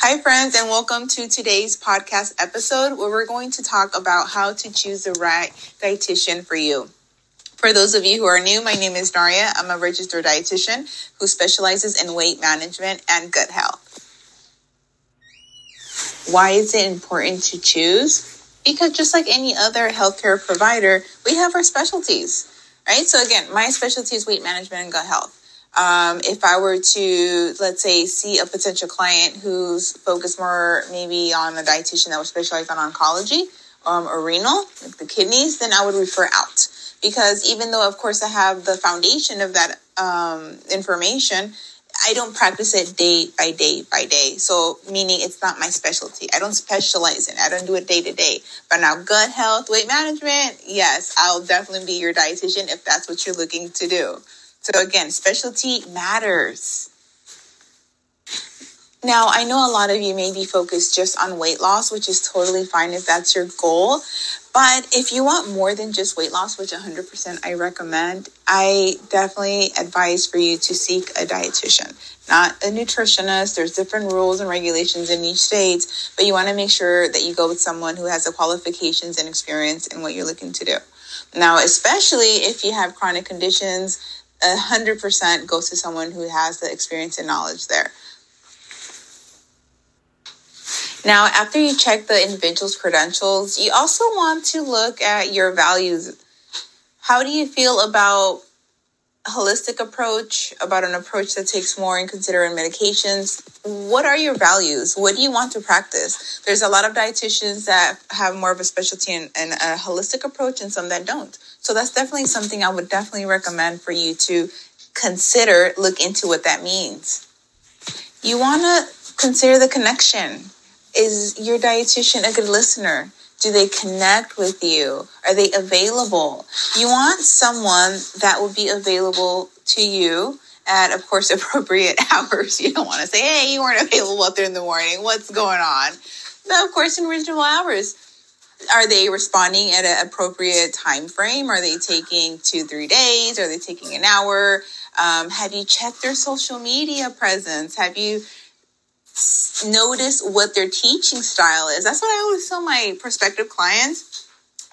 Hi, friends, and welcome to today's podcast episode where we're going to talk about how to choose the right dietitian for you. For those of you who are new, my name is Daria. I'm a registered dietitian who specializes in weight management and gut health. Why is it important to choose? Because just like any other healthcare provider, we have our specialties, right? So, again, my specialty is weight management and gut health. Um, if I were to, let's say, see a potential client who's focused more maybe on a dietitian that would specialize on oncology um, or renal, like the kidneys, then I would refer out. Because even though, of course, I have the foundation of that um, information, I don't practice it day by day by day. So, meaning it's not my specialty. I don't specialize in it. I don't do it day to day. But now, gut health, weight management, yes, I'll definitely be your dietitian if that's what you're looking to do. So again, specialty matters. Now, I know a lot of you may be focused just on weight loss, which is totally fine if that's your goal. But if you want more than just weight loss, which 100% I recommend, I definitely advise for you to seek a dietitian, not a nutritionist. There's different rules and regulations in each state, but you want to make sure that you go with someone who has the qualifications and experience in what you're looking to do. Now, especially if you have chronic conditions, 100% goes to someone who has the experience and knowledge there. Now, after you check the individual's credentials, you also want to look at your values. How do you feel about holistic approach, about an approach that takes more in considering medications. What are your values? What do you want to practice? There's a lot of dietitians that have more of a specialty in, in a holistic approach and some that don't. So that's definitely something I would definitely recommend for you to consider, look into what that means. You want to consider the connection. Is your dietitian a good listener? Do they connect with you? Are they available? You want someone that will be available to you at, of course, appropriate hours. You don't want to say, hey, you weren't available up there in the morning. What's going on? But of course, in reasonable hours. Are they responding at an appropriate time frame? Are they taking two, three days? Are they taking an hour? Um, have you checked their social media presence? Have you notice what their teaching style is. That's what I always tell my prospective clients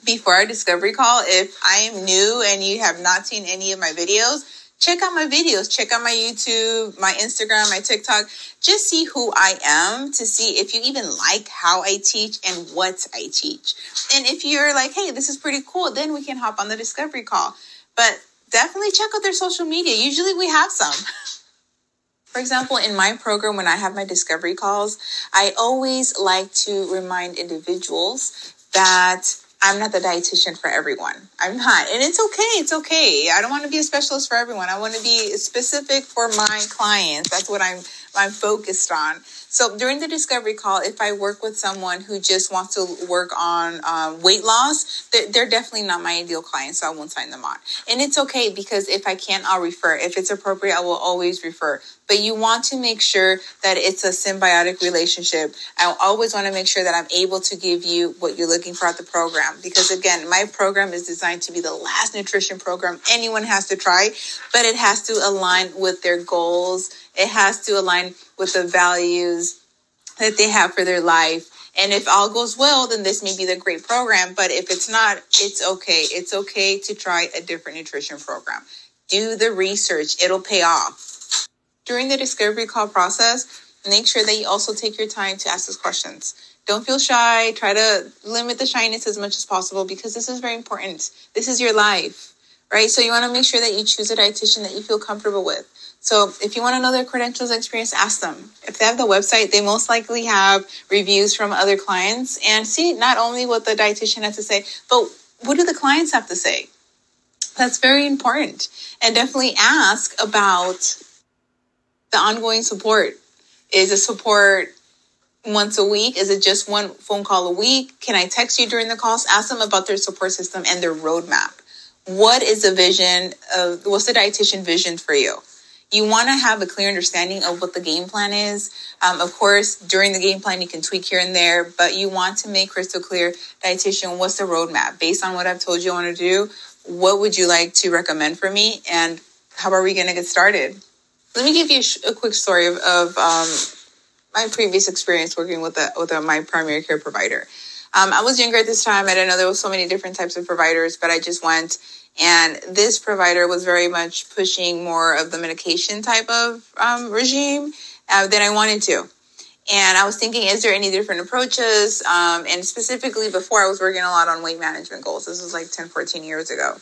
before our discovery call. If I am new and you have not seen any of my videos, check out my videos, check out my YouTube, my Instagram, my TikTok. Just see who I am to see if you even like how I teach and what I teach. And if you're like, hey, this is pretty cool, then we can hop on the discovery call. But definitely check out their social media. Usually we have some. For example, in my program, when I have my discovery calls, I always like to remind individuals that I'm not the dietitian for everyone. I'm not. And it's okay. It's okay. I don't want to be a specialist for everyone. I want to be specific for my clients. That's what I'm I'm focused on. So during the discovery call, if I work with someone who just wants to work on um, weight loss, they're, they're, definitely not my ideal client, so I won't sign them on. And it's okay because if I can't, I'll refer. If it's appropriate, I will always refer. But you want to make sure that it's a symbiotic relationship. I always want to make sure that I'm able to give you what you're looking for at the program. Because again, my program is designed to be the last nutrition program anyone has to try, but it has to align with their goals it has to align with the values that they have for their life. And if all goes well, then this may be the great program. But if it's not, it's okay. It's okay to try a different nutrition program. Do the research, it'll pay off. During the discovery call process, make sure that you also take your time to ask those questions. Don't feel shy. Try to limit the shyness as much as possible because this is very important. This is your life, right? So you want to make sure that you choose a dietitian that you feel comfortable with. So if you want to know their credentials and experience, ask them. If they have the website, they most likely have reviews from other clients and see not only what the dietitian has to say, but what do the clients have to say? That's very important. And definitely ask about the ongoing support. Is a support once a week? Is it just one phone call a week? Can I text you during the calls? Ask them about their support system and their roadmap. What is the vision of what's the dietitian vision for you? you want to have a clear understanding of what the game plan is. Um, of course, during the game plan, you can tweak here and there, but you want to make crystal clear, dietitian, what's the roadmap based on what I've told you I want to do? What would you like to recommend for me? And how are we going to get started? Let me give you a quick story of, of um, my previous experience working with a, with a, my primary care provider. Um, I was younger at this time. I didn't know there was so many different types of providers, but I just went. And this provider was very much pushing more of the medication type of um, regime uh, than I wanted to. And I was thinking, is there any different approaches? Um, and specifically, before I was working a lot on weight management goals. This was like 10, 14 years ago.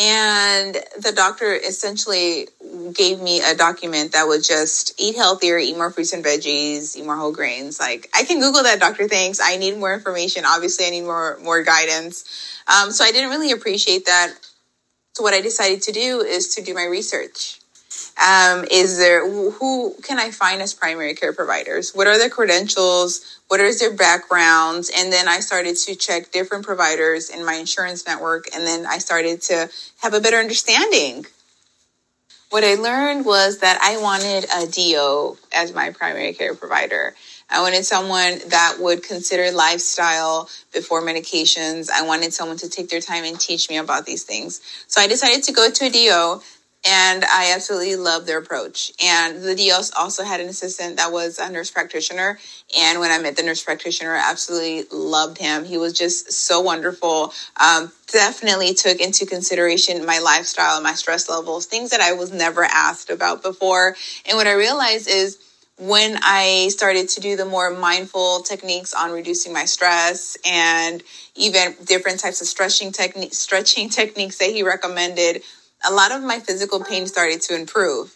And the doctor essentially gave me a document that would just eat healthier, eat more fruits and veggies, eat more whole grains. Like I can Google that, doctor. Thanks. I need more information. Obviously, I need more more guidance. Um, so I didn't really appreciate that. So what I decided to do is to do my research. Um, is there who can I find as primary care providers? What are their credentials? what is their backgrounds and then i started to check different providers in my insurance network and then i started to have a better understanding what i learned was that i wanted a DO as my primary care provider I wanted someone that would consider lifestyle before medications. I wanted someone to take their time and teach me about these things. So I decided to go to a DO and I absolutely love their approach. And the DOs also had an assistant that was a nurse practitioner. And when I met the nurse practitioner, I absolutely loved him. He was just so wonderful. Um, definitely took into consideration my lifestyle, my stress levels, things that I was never asked about before. And what I realized is when I started to do the more mindful techniques on reducing my stress and even different types of stretching stretching techniques that he recommended a lot of my physical pain started to improve.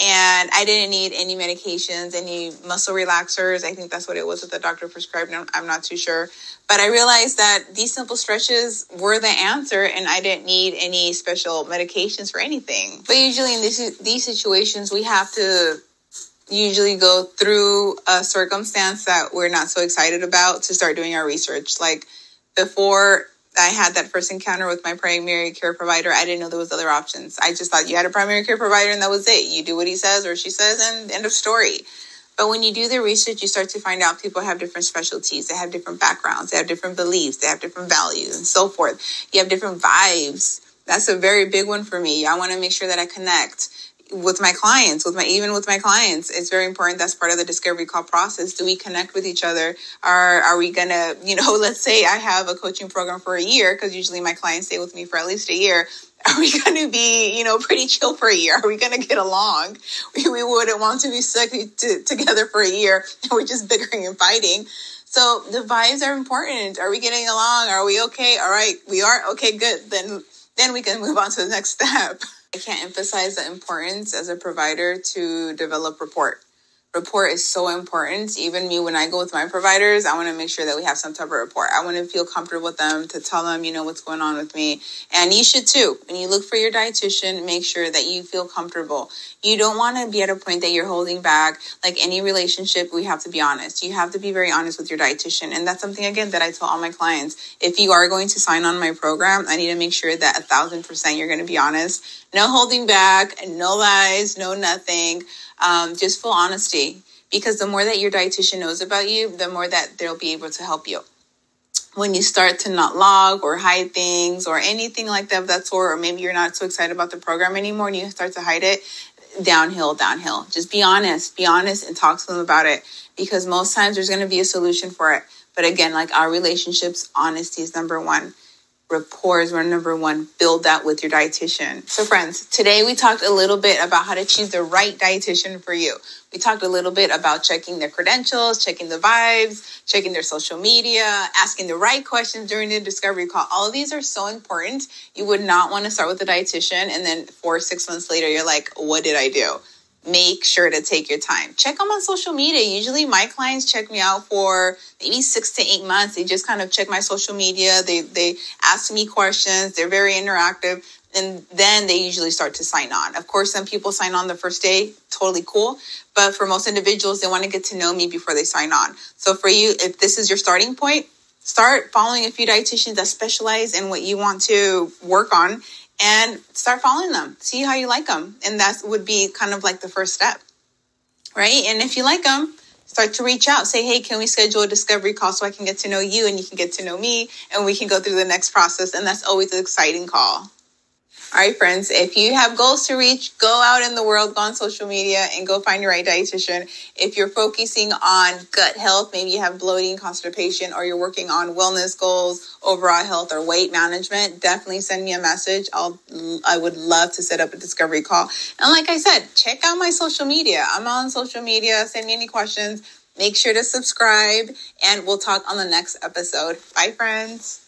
And I didn't need any medications, any muscle relaxers. I think that's what it was that the doctor prescribed. I'm not too sure. But I realized that these simple stretches were the answer, and I didn't need any special medications for anything. But usually in these, these situations, we have to usually go through a circumstance that we're not so excited about to start doing our research. Like before I had that first encounter with my primary care provider, I didn't know there was other options. I just thought you had a primary care provider and that was it. You do what he says or she says and end of story. But when you do the research, you start to find out people have different specialties. They have different backgrounds. They have different beliefs. They have different values and so forth. You have different vibes. That's a very big one for me. I want to make sure that I connect with my clients with my even with my clients it's very important that's part of the discovery call process do we connect with each other? Are are we gonna you know let's say i have a coaching program for a year because usually my clients stay with me for at least a year. Are we going to be you know pretty chill for a year? Are we going to get along? We, we wouldn't want to be stuck to, together for a year. And we're just bickering and fighting. So the vibes are important. Are we getting along? Are we okay? All right we are. Okay good. Then then we can move on to the next step I can't emphasize the importance as a provider to develop rapport rapport is so important. Even me, when I go with my providers, I want to make sure that we have some type of rapport. I want to feel comfortable with them to tell them, you know, what's going on with me. And you should too. When you look for your dietitian, make sure that you feel comfortable. You don't want to be at a point that you're holding back. Like any relationship, we have to be honest. You have to be very honest with your dietitian. And that's something, again, that I tell all my clients. If you are going to sign on my program, I need to make sure that a thousand percent you're going to be honest. No holding back, no lies, no nothing um, just full honesty because the more that your dietitian knows about you, the more that they'll be able to help you. When you start to not log or hide things or anything like that of that sort, or maybe you're not so excited about the program anymore and you start to hide it, downhill, downhill. Just be honest, be honest and talk to them about it because most times there's going to be a solution for it. But again, like our relationships, honesty is number one rapport is number one. Build that with your dietitian. So, friends, today we talked a little bit about how to choose the right dietitian for you. We talked a little bit about checking their credentials, checking the vibes, checking their social media, asking the right questions during the discovery call. All of these are so important. You would not want to start with a dietitian and then four six months later, you're like, what did I do? Make sure to take your time. Check them on social media. Usually my clients check me out for maybe six to eight months. They just kind of check my social media. They they ask me questions. They're very interactive. And then they usually start to sign on. Of course, some people sign on the first day, totally cool. But for most individuals, they want to get to know me before they sign on. So for you, if this is your starting point, start following a few dietitians that specialize in what you want to work on and start following them. See how you like them. And that would be kind of like the first step, right? And if you like them, start to reach out. Say, hey, can we schedule a discovery call so I can get to know you and you can get to know me and we can go through the next process. And that's always an exciting call. All right, friends, if you have goals to reach, go out in the world, go on social media, and go find your right dietitian. If you're focusing on gut health, maybe you have bloating, constipation, or you're working on wellness goals, overall health, or weight management, definitely send me a message. I'll I would love to set up a discovery call. And like I said, check out my social media. I'm on social media. Send me any questions. Make sure to subscribe, and we'll talk on the next episode. Bye, friends.